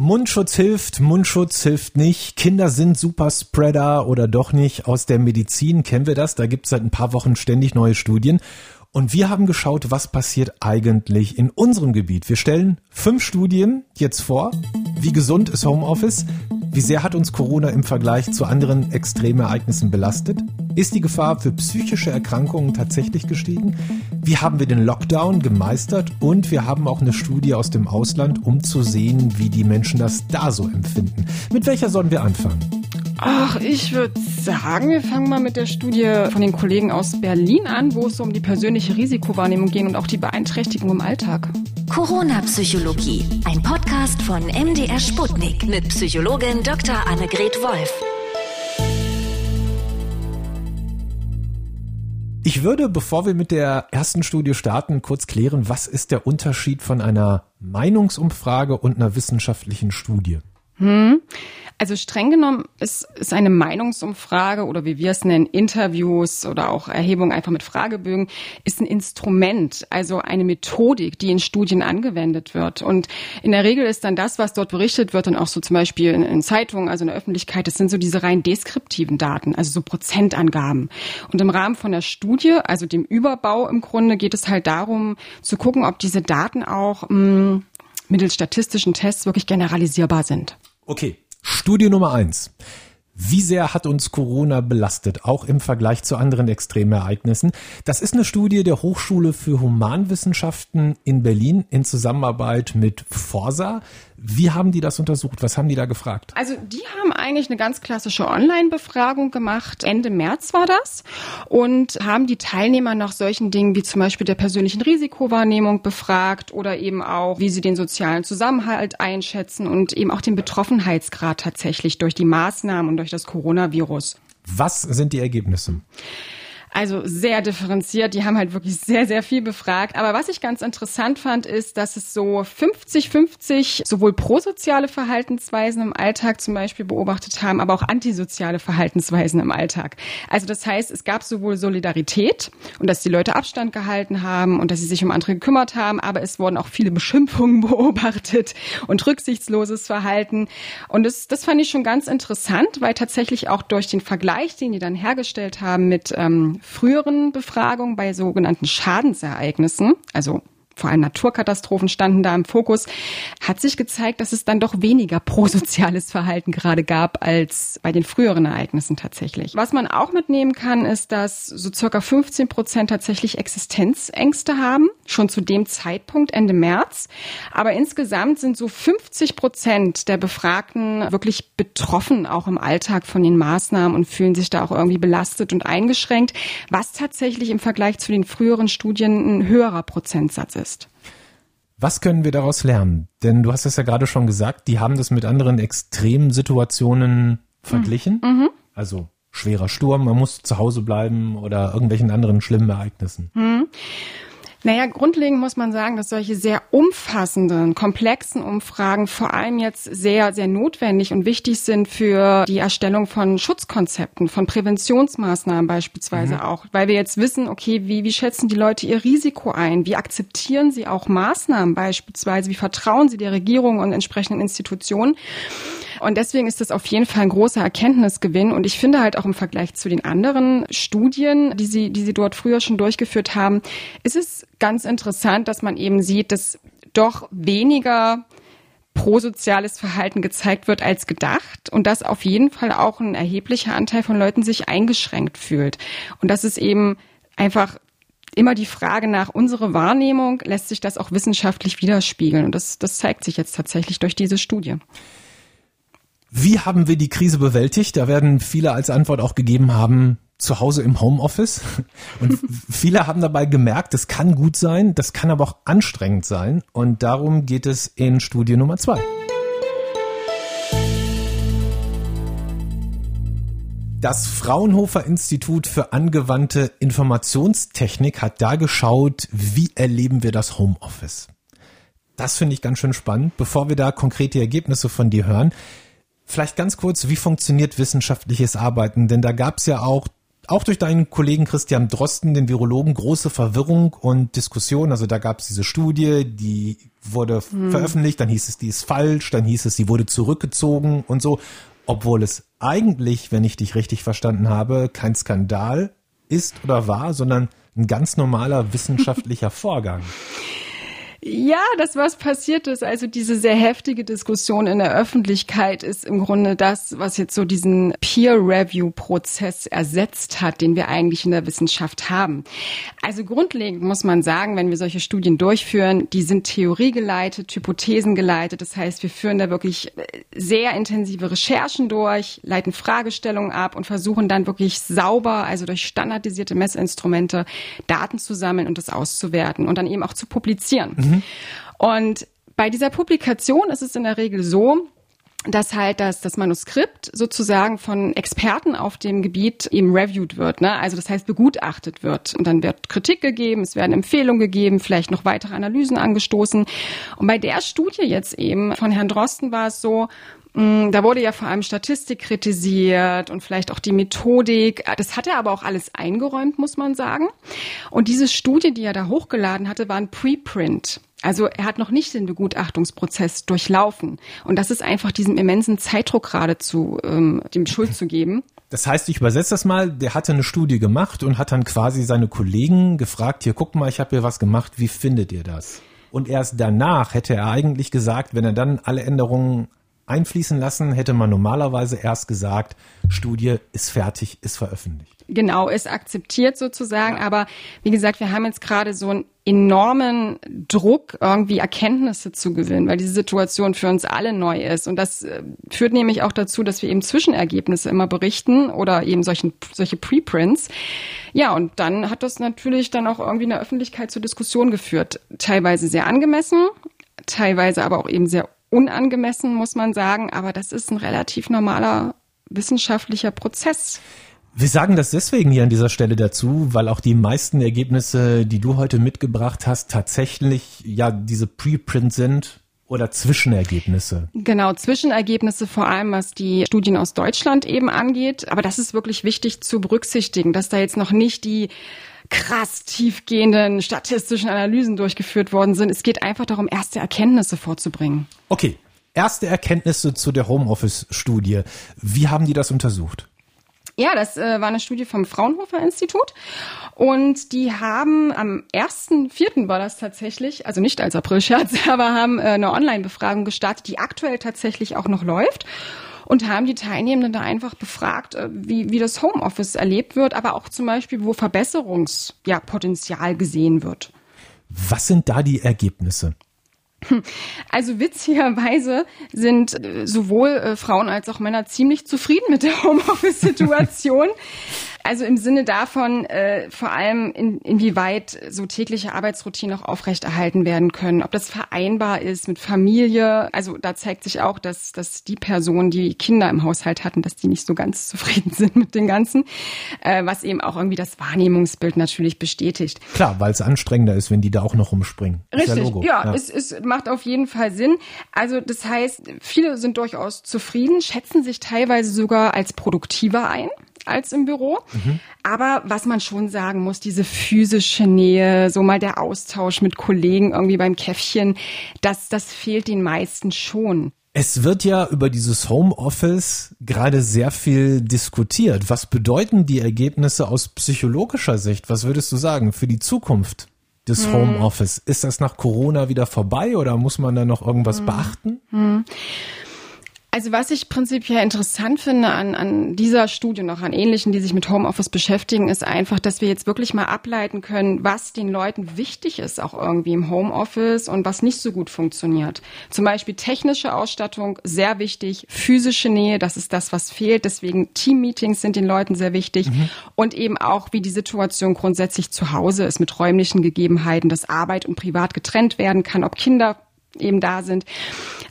Mundschutz hilft, Mundschutz hilft nicht. Kinder sind Superspreader oder doch nicht. Aus der Medizin kennen wir das. Da gibt es seit ein paar Wochen ständig neue Studien. Und wir haben geschaut, was passiert eigentlich in unserem Gebiet. Wir stellen fünf Studien jetzt vor. Wie gesund ist Homeoffice? Wie sehr hat uns Corona im Vergleich zu anderen Extremereignissen belastet? Ist die Gefahr für psychische Erkrankungen tatsächlich gestiegen? Wie haben wir den Lockdown gemeistert? Und wir haben auch eine Studie aus dem Ausland, um zu sehen, wie die Menschen das da so empfinden. Mit welcher sollen wir anfangen? Ach, ich würde sagen, wir fangen mal mit der Studie von den Kollegen aus Berlin an, wo es um die persönliche Risikowahrnehmung geht und auch die Beeinträchtigung im Alltag. Corona-Psychologie, ein Podcast von MDR Sputnik mit Psychologin Dr. Annegret Wolf. Ich würde, bevor wir mit der ersten Studie starten, kurz klären, was ist der Unterschied von einer Meinungsumfrage und einer wissenschaftlichen Studie? Hm. Also streng genommen ist, ist eine Meinungsumfrage oder wie wir es nennen, Interviews oder auch Erhebung einfach mit Fragebögen, ist ein Instrument, also eine Methodik, die in Studien angewendet wird. Und in der Regel ist dann das, was dort berichtet wird, und auch so zum Beispiel in, in Zeitungen, also in der Öffentlichkeit, das sind so diese rein deskriptiven Daten, also so Prozentangaben. Und im Rahmen von der Studie, also dem Überbau im Grunde, geht es halt darum zu gucken, ob diese Daten auch mh, hm, mittels statistischen Tests wirklich generalisierbar sind. Okay, Studie Nummer eins. Wie sehr hat uns Corona belastet, auch im Vergleich zu anderen Extremereignissen? Das ist eine Studie der Hochschule für Humanwissenschaften in Berlin in Zusammenarbeit mit Forsa. Wie haben die das untersucht? Was haben die da gefragt? Also die haben eigentlich eine ganz klassische Online-Befragung gemacht. Ende März war das und haben die Teilnehmer nach solchen Dingen wie zum Beispiel der persönlichen Risikowahrnehmung befragt oder eben auch, wie sie den sozialen Zusammenhalt einschätzen und eben auch den Betroffenheitsgrad tatsächlich durch die Maßnahmen und durch das Coronavirus. Was sind die Ergebnisse? Also sehr differenziert. Die haben halt wirklich sehr, sehr viel befragt. Aber was ich ganz interessant fand, ist, dass es so 50-50 sowohl prosoziale Verhaltensweisen im Alltag zum Beispiel beobachtet haben, aber auch antisoziale Verhaltensweisen im Alltag. Also das heißt, es gab sowohl Solidarität und dass die Leute Abstand gehalten haben und dass sie sich um andere gekümmert haben, aber es wurden auch viele Beschimpfungen beobachtet und rücksichtsloses Verhalten. Und das, das fand ich schon ganz interessant, weil tatsächlich auch durch den Vergleich, den die dann hergestellt haben mit ähm, früheren Befragungen bei sogenannten Schadensereignissen, also vor allem Naturkatastrophen standen da im Fokus, hat sich gezeigt, dass es dann doch weniger prosoziales Verhalten gerade gab als bei den früheren Ereignissen tatsächlich. Was man auch mitnehmen kann, ist, dass so circa 15 Prozent tatsächlich Existenzängste haben, schon zu dem Zeitpunkt Ende März. Aber insgesamt sind so 50 Prozent der Befragten wirklich betroffen, auch im Alltag von den Maßnahmen und fühlen sich da auch irgendwie belastet und eingeschränkt, was tatsächlich im Vergleich zu den früheren Studien ein höherer Prozentsatz ist. Was können wir daraus lernen? Denn du hast es ja gerade schon gesagt, die haben das mit anderen extremen Situationen verglichen. Mhm. mhm. Also schwerer Sturm, man muss zu Hause bleiben oder irgendwelchen anderen schlimmen Ereignissen. Mhm. Naja, grundlegend muss man sagen, dass solche sehr umfassenden, komplexen Umfragen vor allem jetzt sehr, sehr notwendig und wichtig sind für die Erstellung von Schutzkonzepten, von Präventionsmaßnahmen beispielsweise mhm. auch, weil wir jetzt wissen, okay, wie, wie schätzen die Leute ihr Risiko ein? Wie akzeptieren sie auch Maßnahmen beispielsweise? Wie vertrauen sie der Regierung und entsprechenden Institutionen? Und deswegen ist das auf jeden Fall ein großer Erkenntnisgewinn. Und ich finde halt auch im Vergleich zu den anderen Studien, die sie, die sie dort früher schon durchgeführt haben, ist es ganz interessant, dass man eben sieht, dass doch weniger prosoziales Verhalten gezeigt wird als gedacht und dass auf jeden Fall auch ein erheblicher Anteil von Leuten sich eingeschränkt fühlt. Und das ist eben einfach immer die Frage nach unserer Wahrnehmung, lässt sich das auch wissenschaftlich widerspiegeln. Und das, das zeigt sich jetzt tatsächlich durch diese Studie. Wie haben wir die Krise bewältigt? Da werden viele als Antwort auch gegeben haben, zu Hause im Homeoffice. Und viele haben dabei gemerkt, das kann gut sein, das kann aber auch anstrengend sein. Und darum geht es in Studie Nummer zwei. Das Fraunhofer Institut für angewandte Informationstechnik hat da geschaut, wie erleben wir das Homeoffice. Das finde ich ganz schön spannend. Bevor wir da konkrete Ergebnisse von dir hören, Vielleicht ganz kurz, wie funktioniert wissenschaftliches Arbeiten? Denn da gab es ja auch auch durch deinen Kollegen Christian Drosten, den Virologen, große Verwirrung und Diskussion. Also da gab es diese Studie, die wurde hm. veröffentlicht, dann hieß es, die ist falsch, dann hieß es, sie wurde zurückgezogen und so, obwohl es eigentlich, wenn ich dich richtig verstanden habe, kein Skandal ist oder war, sondern ein ganz normaler wissenschaftlicher Vorgang. Ja, das, was passiert ist, also diese sehr heftige Diskussion in der Öffentlichkeit ist im Grunde das, was jetzt so diesen Peer-Review-Prozess ersetzt hat, den wir eigentlich in der Wissenschaft haben. Also grundlegend muss man sagen, wenn wir solche Studien durchführen, die sind theoriegeleitet, hypothesengeleitet. Das heißt, wir führen da wirklich sehr intensive Recherchen durch, leiten Fragestellungen ab und versuchen dann wirklich sauber, also durch standardisierte Messinstrumente, Daten zu sammeln und das auszuwerten und dann eben auch zu publizieren. Mhm. Mhm. Und bei dieser Publikation ist es in der Regel so, dass halt das, das Manuskript sozusagen von Experten auf dem Gebiet eben reviewed wird, ne? also das heißt begutachtet wird. Und dann wird Kritik gegeben, es werden Empfehlungen gegeben, vielleicht noch weitere Analysen angestoßen. Und bei der Studie jetzt eben von Herrn Drosten war es so, mm, da wurde ja vor allem Statistik kritisiert und vielleicht auch die Methodik. Das hat er aber auch alles eingeräumt, muss man sagen. Und diese Studie, die er da hochgeladen hatte, war ein Preprint. Also er hat noch nicht den Begutachtungsprozess durchlaufen. Und das ist einfach diesem immensen Zeitdruck geradezu ähm, dem Schuld zu geben. Das heißt, ich übersetze das mal, der hatte eine Studie gemacht und hat dann quasi seine Kollegen gefragt, hier guck mal, ich habe hier was gemacht, wie findet ihr das? Und erst danach hätte er eigentlich gesagt, wenn er dann alle Änderungen einfließen lassen, hätte man normalerweise erst gesagt, Studie ist fertig, ist veröffentlicht. Genau, ist akzeptiert sozusagen. Ja. Aber wie gesagt, wir haben jetzt gerade so einen enormen Druck, irgendwie Erkenntnisse zu gewinnen, weil diese Situation für uns alle neu ist. Und das äh, führt nämlich auch dazu, dass wir eben Zwischenergebnisse immer berichten oder eben solchen, solche Preprints. Ja, und dann hat das natürlich dann auch irgendwie in der Öffentlichkeit zur Diskussion geführt. Teilweise sehr angemessen, teilweise aber auch eben sehr unangemessen, muss man sagen. Aber das ist ein relativ normaler wissenschaftlicher Prozess. Wir sagen das deswegen hier an dieser Stelle dazu, weil auch die meisten Ergebnisse, die du heute mitgebracht hast, tatsächlich ja diese Preprint sind oder Zwischenergebnisse. Genau, Zwischenergebnisse vor allem, was die Studien aus Deutschland eben angeht. Aber das ist wirklich wichtig zu berücksichtigen, dass da jetzt noch nicht die krass tiefgehenden statistischen Analysen durchgeführt worden sind. Es geht einfach darum, erste Erkenntnisse vorzubringen. Okay, erste Erkenntnisse zu der Homeoffice-Studie. Wie haben die das untersucht? Ja, das äh, war eine Studie vom Fraunhofer Institut und die haben am 1.4. war das tatsächlich, also nicht als Aprilscherz, aber haben äh, eine Online-Befragung gestartet, die aktuell tatsächlich auch noch läuft und haben die Teilnehmenden da einfach befragt, äh, wie, wie das Homeoffice erlebt wird, aber auch zum Beispiel, wo Verbesserungspotenzial ja, gesehen wird. Was sind da die Ergebnisse? Also witzigerweise sind äh, sowohl äh, Frauen als auch Männer ziemlich zufrieden mit der Homeoffice-Situation. Also im Sinne davon, äh, vor allem in, inwieweit so tägliche Arbeitsroutinen auch aufrechterhalten werden können, ob das vereinbar ist mit Familie. Also da zeigt sich auch, dass, dass die Personen, die Kinder im Haushalt hatten, dass die nicht so ganz zufrieden sind mit den Ganzen, äh, was eben auch irgendwie das Wahrnehmungsbild natürlich bestätigt. Klar, weil es anstrengender ist, wenn die da auch noch rumspringen. Richtig, ja, ja, Es, es macht auf jeden Fall Sinn. Also das heißt, viele sind durchaus zufrieden, schätzen sich teilweise sogar als produktiver ein als im Büro. Mhm. Aber was man schon sagen muss, diese physische Nähe, so mal der Austausch mit Kollegen irgendwie beim Käffchen, das, das fehlt den meisten schon. Es wird ja über dieses Homeoffice gerade sehr viel diskutiert. Was bedeuten die Ergebnisse aus psychologischer Sicht? Was würdest du sagen für die Zukunft des hm. Homeoffice? Ist das nach Corona wieder vorbei oder muss man da noch irgendwas hm. beachten? Hm. Also was ich prinzipiell interessant finde an, an dieser Studie und auch an ähnlichen, die sich mit Homeoffice beschäftigen, ist einfach, dass wir jetzt wirklich mal ableiten können, was den Leuten wichtig ist, auch irgendwie im Homeoffice und was nicht so gut funktioniert. Zum Beispiel technische Ausstattung, sehr wichtig, physische Nähe, das ist das, was fehlt. Deswegen Teammeetings sind den Leuten sehr wichtig mhm. und eben auch, wie die Situation grundsätzlich zu Hause ist mit räumlichen Gegebenheiten, dass Arbeit und Privat getrennt werden kann, ob Kinder eben da sind.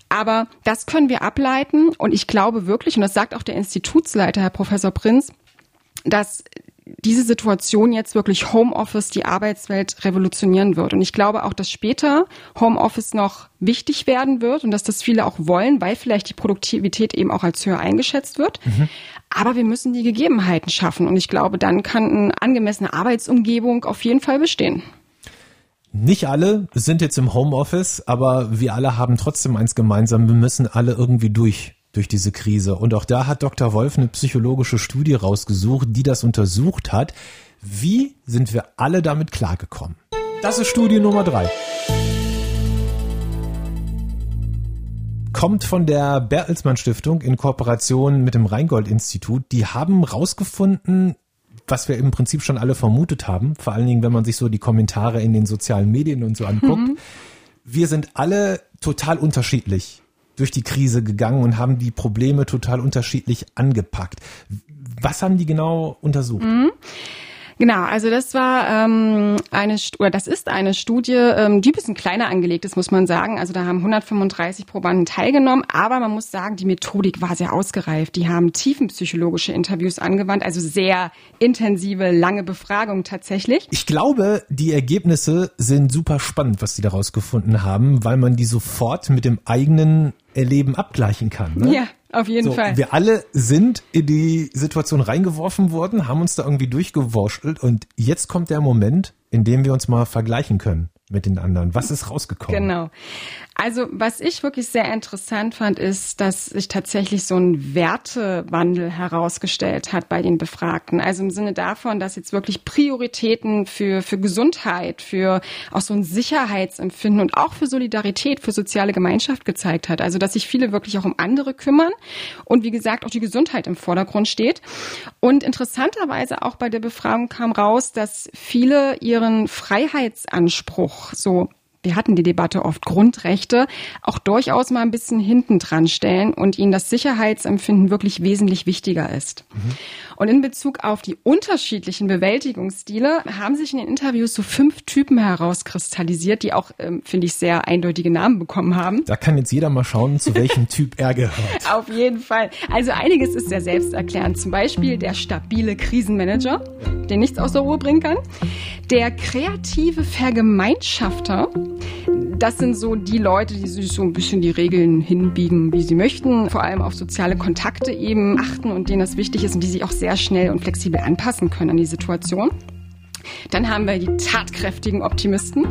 Aber das können wir ableiten und ich glaube wirklich, und das sagt auch der Institutsleiter, Herr Professor Prinz, dass diese Situation jetzt wirklich Homeoffice die Arbeitswelt revolutionieren wird. Und ich glaube auch, dass später Homeoffice noch wichtig werden wird und dass das viele auch wollen, weil vielleicht die Produktivität eben auch als höher eingeschätzt wird. Mhm. Aber wir müssen die Gegebenheiten schaffen. Und ich glaube, dann kann eine angemessene Arbeitsumgebung auf jeden Fall bestehen. Nicht alle sind jetzt im Homeoffice, aber wir alle haben trotzdem eins gemeinsam. Wir müssen alle irgendwie durch durch diese Krise. Und auch da hat Dr. Wolf eine psychologische Studie rausgesucht, die das untersucht hat. Wie sind wir alle damit klargekommen? Das ist Studie Nummer drei. Kommt von der Bertelsmann Stiftung in Kooperation mit dem Rheingold Institut. Die haben rausgefunden, was wir im Prinzip schon alle vermutet haben, vor allen Dingen, wenn man sich so die Kommentare in den sozialen Medien und so anguckt. Mhm. Wir sind alle total unterschiedlich durch die Krise gegangen und haben die Probleme total unterschiedlich angepackt. Was haben die genau untersucht? Mhm. Genau, also das war ähm, eine oder das ist eine Studie, ähm, die ein bisschen kleiner angelegt ist, muss man sagen. Also da haben 135 Probanden teilgenommen, aber man muss sagen, die Methodik war sehr ausgereift. Die haben tiefenpsychologische Interviews angewandt, also sehr intensive, lange Befragungen tatsächlich. Ich glaube, die Ergebnisse sind super spannend, was sie daraus gefunden haben, weil man die sofort mit dem eigenen Erleben abgleichen kann. Ne? Ja, auf jeden so, Fall. Wir alle sind in die Situation reingeworfen worden, haben uns da irgendwie durchgewurschtelt und jetzt kommt der Moment, in dem wir uns mal vergleichen können mit den anderen. Was ist rausgekommen? Genau. Also was ich wirklich sehr interessant fand, ist, dass sich tatsächlich so ein Wertewandel herausgestellt hat bei den Befragten. Also im Sinne davon, dass jetzt wirklich Prioritäten für, für Gesundheit, für auch so ein Sicherheitsempfinden und auch für Solidarität, für soziale Gemeinschaft gezeigt hat. Also dass sich viele wirklich auch um andere kümmern und wie gesagt auch die Gesundheit im Vordergrund steht. Und interessanterweise auch bei der Befragung kam raus, dass viele ihren Freiheitsanspruch so wir hatten die Debatte oft, Grundrechte auch durchaus mal ein bisschen hinten dran stellen und ihnen das Sicherheitsempfinden wirklich wesentlich wichtiger ist. Mhm. Und in Bezug auf die unterschiedlichen Bewältigungsstile haben sich in den Interviews so fünf Typen herauskristallisiert, die auch, ähm, finde ich, sehr eindeutige Namen bekommen haben. Da kann jetzt jeder mal schauen, zu welchem Typ er gehört. Auf jeden Fall. Also einiges ist sehr selbsterklärend. Zum Beispiel der stabile Krisenmanager, der nichts aus der Ruhe bringen kann. Der kreative Vergemeinschafter, das sind so die Leute, die sich so ein bisschen die Regeln hinbiegen, wie sie möchten, vor allem auf soziale Kontakte eben achten und denen das wichtig ist und die sich auch sehr schnell und flexibel anpassen können an die Situation. Dann haben wir die tatkräftigen Optimisten,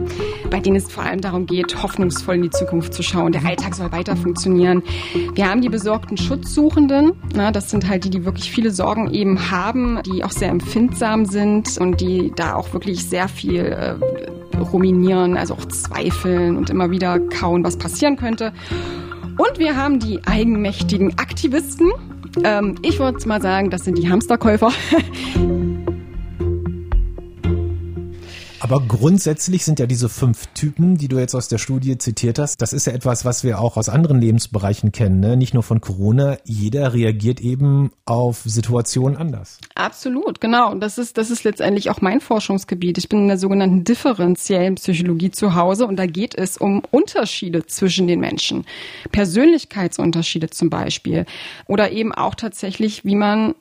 bei denen es vor allem darum geht, hoffnungsvoll in die Zukunft zu schauen. Der Alltag soll weiter funktionieren. Wir haben die besorgten Schutzsuchenden. Na, das sind halt die, die wirklich viele Sorgen eben haben, die auch sehr empfindsam sind und die da auch wirklich sehr viel äh, ruminieren, also auch zweifeln und immer wieder kauen, was passieren könnte. Und wir haben die eigenmächtigen Aktivisten. Ähm, ich würde mal sagen, das sind die Hamsterkäufer. Aber grundsätzlich sind ja diese fünf Typen, die du jetzt aus der Studie zitiert hast, das ist ja etwas, was wir auch aus anderen Lebensbereichen kennen, ne? nicht nur von Corona. Jeder reagiert eben auf Situationen anders. Absolut, genau. Das ist, das ist letztendlich auch mein Forschungsgebiet. Ich bin in der sogenannten differenziellen Psychologie zu Hause und da geht es um Unterschiede zwischen den Menschen. Persönlichkeitsunterschiede zum Beispiel. Oder eben auch tatsächlich, wie man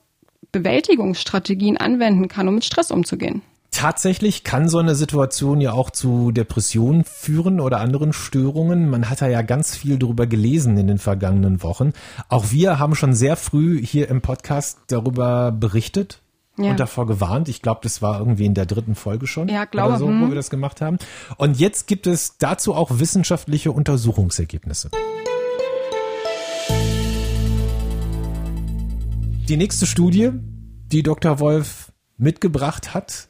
Bewältigungsstrategien anwenden kann, um mit Stress umzugehen. Tatsächlich kann so eine Situation ja auch zu Depressionen führen oder anderen Störungen. Man hat da ja ganz viel darüber gelesen in den vergangenen Wochen. Auch wir haben schon sehr früh hier im Podcast darüber berichtet ja. und davor gewarnt. Ich glaube, das war irgendwie in der dritten Folge schon. Ja, glaube oder so, wo wir das gemacht haben. Und jetzt gibt es dazu auch wissenschaftliche Untersuchungsergebnisse. Die nächste Studie, die Dr. Wolf mitgebracht hat,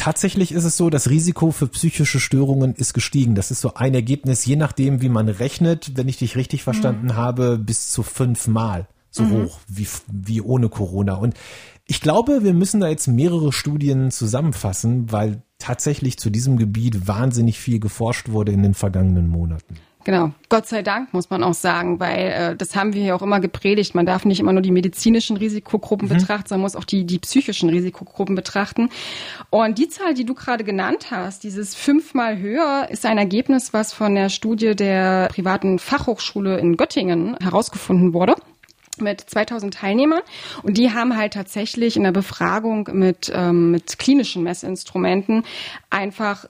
Tatsächlich ist es so, das Risiko für psychische Störungen ist gestiegen. Das ist so ein Ergebnis, je nachdem, wie man rechnet, wenn ich dich richtig verstanden mhm. habe, bis zu fünfmal so mhm. hoch wie, wie ohne Corona. Und ich glaube, wir müssen da jetzt mehrere Studien zusammenfassen, weil tatsächlich zu diesem Gebiet wahnsinnig viel geforscht wurde in den vergangenen Monaten. Genau, Gott sei Dank muss man auch sagen, weil äh, das haben wir ja auch immer gepredigt. Man darf nicht immer nur die medizinischen Risikogruppen mhm. betrachten, sondern muss auch die, die psychischen Risikogruppen betrachten. Und die Zahl, die du gerade genannt hast, dieses fünfmal höher, ist ein Ergebnis, was von der Studie der privaten Fachhochschule in Göttingen herausgefunden wurde. mit 2000 Teilnehmern und die haben halt tatsächlich in der Befragung mit, ähm, mit klinischen Messinstrumenten einfach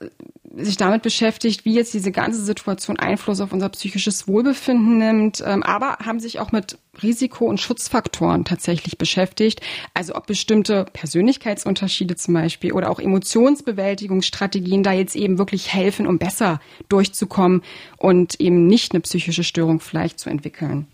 sich damit beschäftigt, wie jetzt diese ganze Situation Einfluss auf unser psychisches Wohlbefinden nimmt, ähm, aber haben sich auch mit Risiko- und Schutzfaktoren tatsächlich beschäftigt. Also ob bestimmte Persönlichkeitsunterschiede zum Beispiel oder auch Emotionsbewältigungsstrategien da jetzt eben wirklich helfen, um besser durchzukommen und eben nicht eine psychische Störung vielleicht zu entwickeln.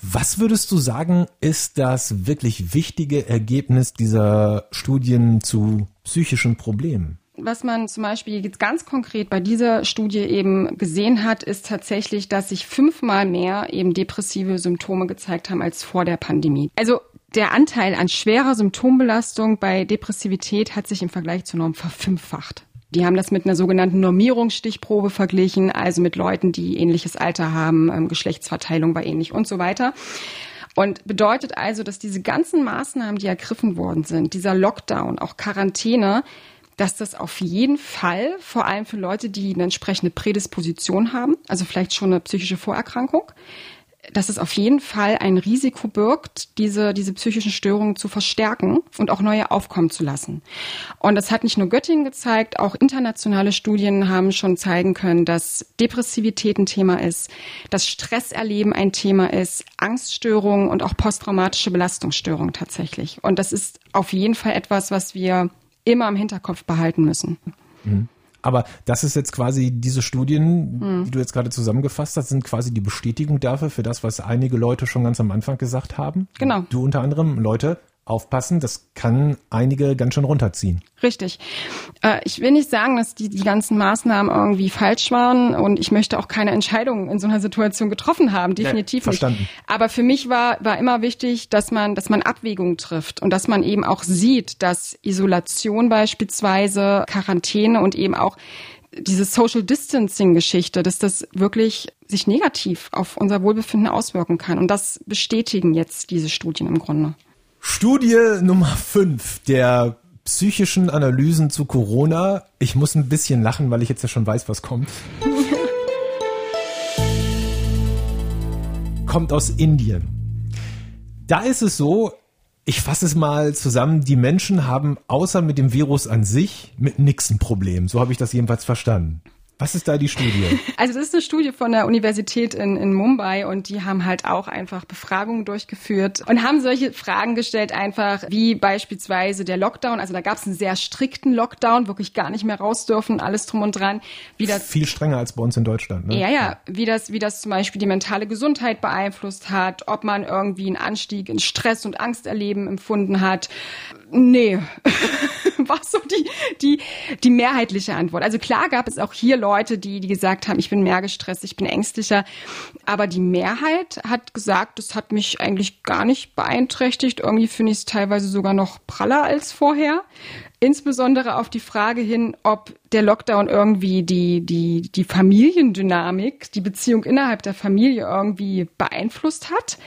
Was würdest du sagen, ist das wirklich wichtige Ergebnis dieser Studien zu psychischen Problemen? Was man zum Beispiel jetzt ganz konkret bei dieser Studie eben gesehen hat, ist tatsächlich, dass sich fünfmal mehr eben depressive Symptome gezeigt haben als vor der Pandemie. Also der Anteil an schwerer Symptombelastung bei Depressivität hat sich im Vergleich zur Norm verfünffacht. Die haben das mit einer sogenannten Normierungsstichprobe verglichen, also mit Leuten, die ähnliches Alter haben, ähm, Geschlechtsverteilung war ähnlich und so weiter. Und bedeutet also, dass diese ganzen Maßnahmen, die ergriffen worden sind, dieser Lockdown, auch Quarantäne, dass das auf jeden Fall, vor allem für Leute, die eine entsprechende Prädisposition haben, also vielleicht schon eine psychische Vorerkrankung, dass es auf jeden Fall ein Risiko birgt, diese, diese psychischen Störungen zu verstärken und auch neue aufkommen zu lassen. Und das hat nicht nur Göttingen gezeigt, auch internationale Studien haben schon zeigen können, dass Depressivität ein Thema ist, dass Stresserleben ein Thema ist, Angststörungen und auch posttraumatische Belastungsstörungen tatsächlich. Und das ist auf jeden Fall etwas, was wir immer im Hinterkopf behalten müssen. Mhm. Aber das ist jetzt quasi diese Studien, hm. die du jetzt gerade zusammengefasst hast, sind quasi die Bestätigung dafür, für das, was einige Leute schon ganz am Anfang gesagt haben. Genau. Du unter anderem, Leute, aufpassen, das kann einige ganz schön runterziehen. Richtig. Äh, ich will nicht sagen, dass die, die ganzen Maßnahmen irgendwie falsch waren und ich möchte auch keine Entscheidungen in so einer Situation getroffen haben, definitiv ja, verstanden. nicht. Aber für mich war, war immer wichtig, dass man, dass man Abwägungen trifft und dass man eben auch sieht, dass Isolation beispielsweise, Quarantäne und eben auch diese Social Distancing Geschichte, dass das wirklich sich negativ auf unser Wohlbefinden auswirken kann. Und das bestätigen jetzt diese Studien im Grunde. Studie Nummer 5 der psychischen Analysen zu Corona. Ich muss ein bisschen lachen, weil ich jetzt ja schon weiß, was kommt. kommt aus Indien. Da ist es so, ich fasse es mal zusammen, die Menschen haben außer mit dem Virus an sich mit nix ein Problem. So habe ich das jedenfalls verstanden. Was ist da die Studie? Also das ist eine Studie von der Universität in, in Mumbai und die haben halt auch einfach Befragungen durchgeführt und haben solche Fragen gestellt, einfach wie beispielsweise der Lockdown. Also da gab es einen sehr strikten Lockdown, wirklich gar nicht mehr raus dürfen, alles drum und dran. Wie das, Viel strenger als bei uns in Deutschland. Ne? Ja, ja, wie das, wie das zum Beispiel die mentale Gesundheit beeinflusst hat, ob man irgendwie einen Anstieg in Stress und Angsterleben empfunden hat. Nee, war so die, die, die mehrheitliche Antwort. Also klar gab es auch hier Leute, die, die gesagt haben, ich bin mehr gestresst, ich bin ängstlicher. Aber die Mehrheit hat gesagt, das hat mich eigentlich gar nicht beeinträchtigt. Irgendwie finde ich es teilweise sogar noch praller als vorher. Insbesondere auf die Frage hin, ob der Lockdown irgendwie die, die, die Familiendynamik, die Beziehung innerhalb der Familie irgendwie beeinflusst hat.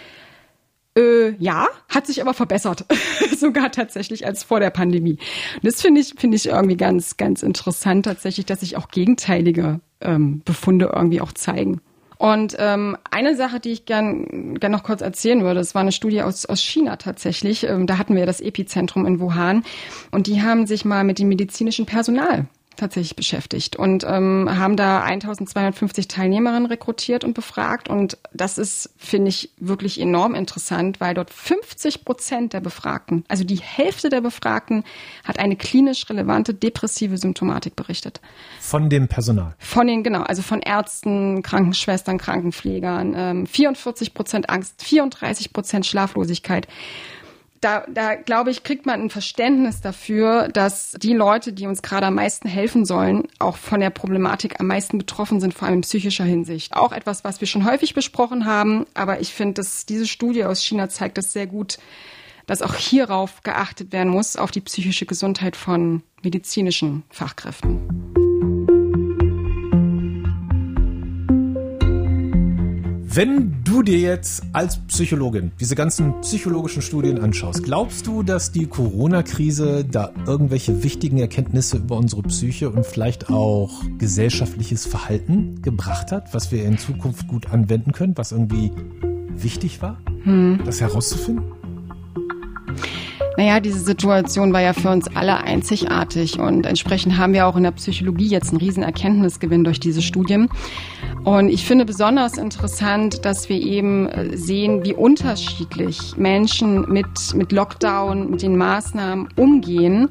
Äh, ja, hat sich aber verbessert, sogar tatsächlich als vor der Pandemie. Und das finde ich finde ich irgendwie ganz ganz interessant tatsächlich, dass sich auch gegenteilige ähm, Befunde irgendwie auch zeigen. Und ähm, eine Sache, die ich gern, gern noch kurz erzählen würde, es war eine Studie aus, aus China tatsächlich. Ähm, da hatten wir das Epizentrum in Wuhan und die haben sich mal mit dem medizinischen Personal tatsächlich beschäftigt und ähm, haben da 1250 Teilnehmerinnen rekrutiert und befragt. Und das ist, finde ich, wirklich enorm interessant, weil dort 50 Prozent der Befragten, also die Hälfte der Befragten, hat eine klinisch relevante depressive Symptomatik berichtet. Von dem Personal? Von den, genau, also von Ärzten, Krankenschwestern, Krankenpflegern. Ähm, 44 Prozent Angst, 34 Prozent Schlaflosigkeit da, da glaube ich, kriegt man ein Verständnis dafür, dass die Leute, die uns gerade am meisten helfen sollen, auch von der Problematik am meisten betroffen sind, vor allem in psychischer Hinsicht. Auch etwas, was wir schon häufig besprochen haben, aber ich finde, dass diese Studie aus China zeigt das sehr gut, dass auch hierauf geachtet werden muss, auf die psychische Gesundheit von medizinischen Fachkräften. Wenn du dir jetzt als Psychologin diese ganzen psychologischen Studien anschaust, glaubst du, dass die Corona-Krise da irgendwelche wichtigen Erkenntnisse über unsere Psyche und vielleicht auch gesellschaftliches Verhalten gebracht hat, was wir in Zukunft gut anwenden können, was irgendwie wichtig war? hm. das herauszufinden? Naja, diese Situation war ja für uns alle einzigartig und entsprechend haben wir auch in der Psychologie jetzt einen riesen Erkenntnisgewinn durch diese Studien. Und ich finde besonders interessant, dass wir eben äh, sehen, wie unterschiedlich Menschen mit, mit Lockdown, mit den Maßnahmen umgehen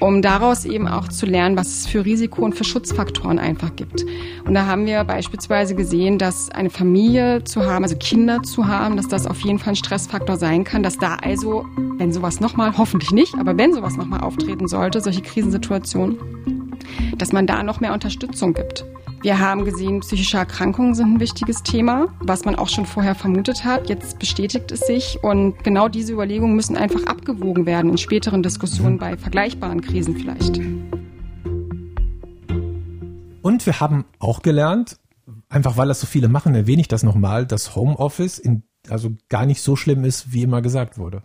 um daraus eben auch zu lernen, was es für Risiko und für Schutzfaktoren einfach gibt. Und da haben wir beispielsweise gesehen, dass eine Familie zu haben, also Kinder zu haben, dass das auf jeden Fall ein Stressfaktor sein kann, dass da also, wenn sowas nochmal, hoffentlich nicht, aber wenn sowas nochmal auftreten sollte, solche Krisensituationen, dass man da noch mehr Unterstützung gibt. Wir haben gesehen, psychische Erkrankungen sind ein wichtiges Thema, was man auch schon vorher vermutet hat. Jetzt bestätigt es sich und genau diese Überlegungen müssen einfach abgewogen werden in späteren Diskussionen bei vergleichbaren Krisen vielleicht. Und wir haben auch gelernt, einfach weil das so viele machen, erwähne ich das nochmal, dass Homeoffice in, also gar nicht so schlimm ist, wie immer gesagt wurde.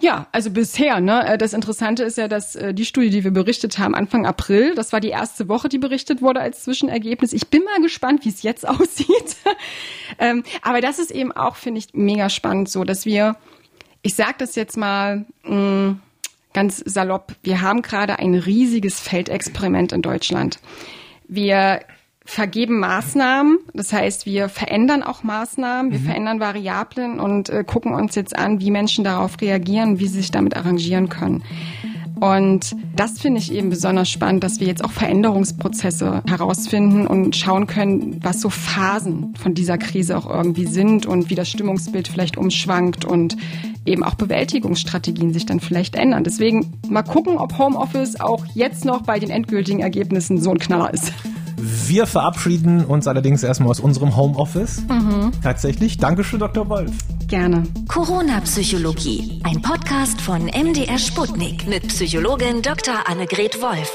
Ja, also bisher. Ne? Äh, das Interessante ist ja, dass äh, die Studie, die wir berichtet haben, Anfang April, das war die erste Woche, die berichtet wurde als Zwischenergebnis. Ich bin mal gespannt, wie es jetzt aussieht. ähm, aber das ist eben auch, finde ich, mega spannend, so dass wir, ich sage das jetzt mal mh, mm, ganz salopp, wir haben gerade ein riesiges Feldexperiment in Deutschland. Wir vergeben Maßnahmen. Das heißt, wir verändern auch Maßnahmen, wir mhm. verändern Variablen und äh, gucken uns jetzt an, wie Menschen darauf reagieren, wie sie sich damit arrangieren können. Und das finde ich eben besonders spannend, dass wir jetzt auch Veränderungsprozesse herausfinden und schauen können, was so Phasen von dieser Krise auch irgendwie sind und wie das Stimmungsbild vielleicht umschwankt und eben auch Bewältigungsstrategien sich dann vielleicht ändern. Deswegen mal gucken, ob Homeoffice auch jetzt noch bei den endgültigen Ergebnissen so ein Knaller ist. Wir verabschieden uns allerdings erstmal aus unserem Homeoffice. Mhm. Tatsächlich. Dankeschön, Dr. Wolf. Gerne. Corona-Psychologie. Ein Podcast von MDR Sputnik mit Psychologin Dr. Annegret Wolf.